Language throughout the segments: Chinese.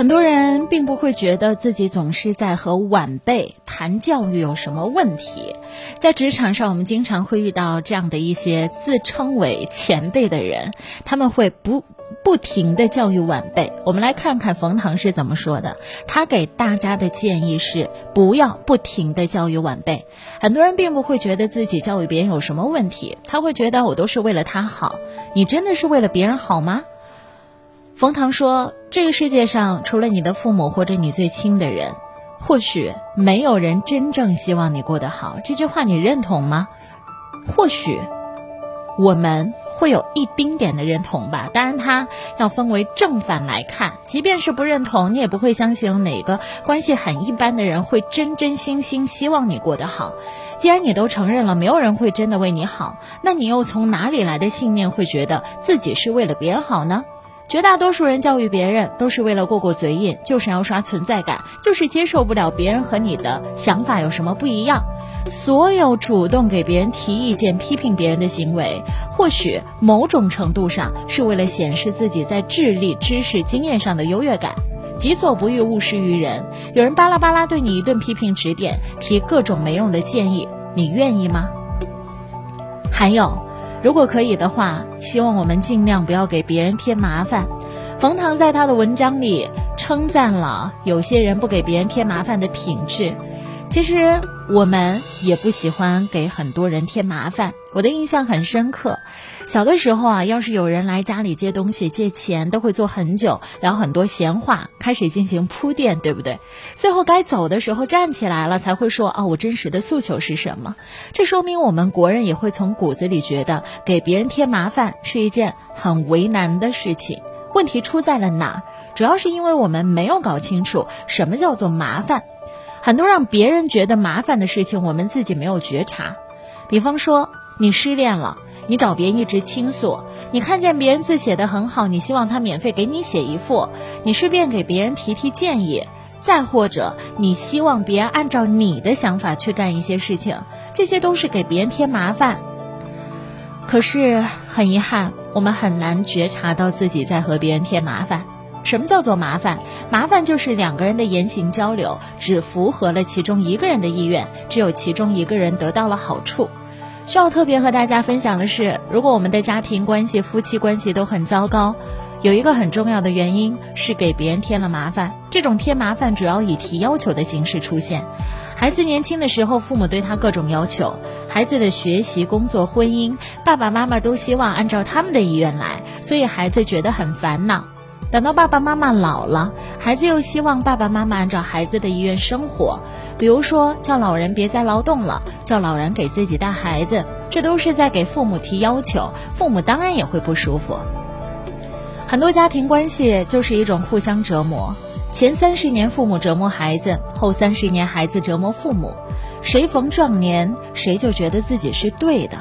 很多人并不会觉得自己总是在和晚辈谈教育有什么问题，在职场上，我们经常会遇到这样的一些自称为前辈的人，他们会不不停的教育晚辈。我们来看看冯唐是怎么说的，他给大家的建议是不要不停的教育晚辈。很多人并不会觉得自己教育别人有什么问题，他会觉得我都是为了他好。你真的是为了别人好吗？冯唐说：“这个世界上，除了你的父母或者你最亲的人，或许没有人真正希望你过得好。”这句话你认同吗？或许我们会有一丁点的认同吧。当然，它要分为正反来看。即便是不认同，你也不会相信哪个关系很一般的人会真真心心希望你过得好。既然你都承认了没有人会真的为你好，那你又从哪里来的信念会觉得自己是为了别人好呢？绝大多数人教育别人都是为了过过嘴瘾，就是要刷存在感，就是接受不了别人和你的想法有什么不一样。所有主动给别人提意见、批评别人的行为，或许某种程度上是为了显示自己在智力、知识、经验上的优越感。己所不欲，勿施于人。有人巴拉巴拉对你一顿批评指点，提各种没用的建议，你愿意吗？还有。如果可以的话，希望我们尽量不要给别人添麻烦。冯唐在他的文章里称赞了有些人不给别人添麻烦的品质。其实我们也不喜欢给很多人添麻烦。我的印象很深刻，小的时候啊，要是有人来家里借东西、借钱，都会坐很久，聊很多闲话，开始进行铺垫，对不对？最后该走的时候站起来了，才会说啊，我真实的诉求是什么？这说明我们国人也会从骨子里觉得给别人添麻烦是一件很为难的事情。问题出在了哪？主要是因为我们没有搞清楚什么叫做麻烦。很多让别人觉得麻烦的事情，我们自己没有觉察。比方说，你失恋了，你找别人一直倾诉；你看见别人字写的很好，你希望他免费给你写一幅；你顺便给别人提提建议；再或者，你希望别人按照你的想法去干一些事情，这些都是给别人添麻烦。可是很遗憾，我们很难觉察到自己在和别人添麻烦。什么叫做麻烦？麻烦就是两个人的言行交流只符合了其中一个人的意愿，只有其中一个人得到了好处。需要特别和大家分享的是，如果我们的家庭关系、夫妻关系都很糟糕，有一个很重要的原因是给别人添了麻烦。这种添麻烦主要以提要求的形式出现。孩子年轻的时候，父母对他各种要求，孩子的学习、工作、婚姻，爸爸妈妈都希望按照他们的意愿来，所以孩子觉得很烦恼。等到爸爸妈妈老了，孩子又希望爸爸妈妈按照孩子的意愿生活，比如说叫老人别再劳动了，叫老人给自己带孩子，这都是在给父母提要求，父母当然也会不舒服。很多家庭关系就是一种互相折磨，前三十年父母折磨孩子，后三十年孩子折磨父母，谁逢壮年谁就觉得自己是对的。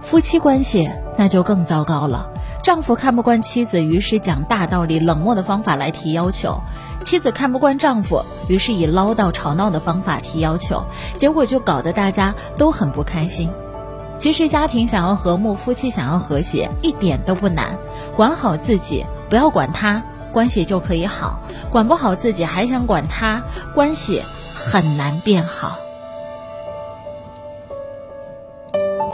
夫妻关系那就更糟糕了。丈夫看不惯妻子，于是讲大道理、冷漠的方法来提要求；妻子看不惯丈夫，于是以唠叨、吵闹的方法提要求，结果就搞得大家都很不开心。其实家庭想要和睦，夫妻想要和谐，一点都不难。管好自己，不要管他，关系就可以好；管不好自己，还想管他，关系很难变好。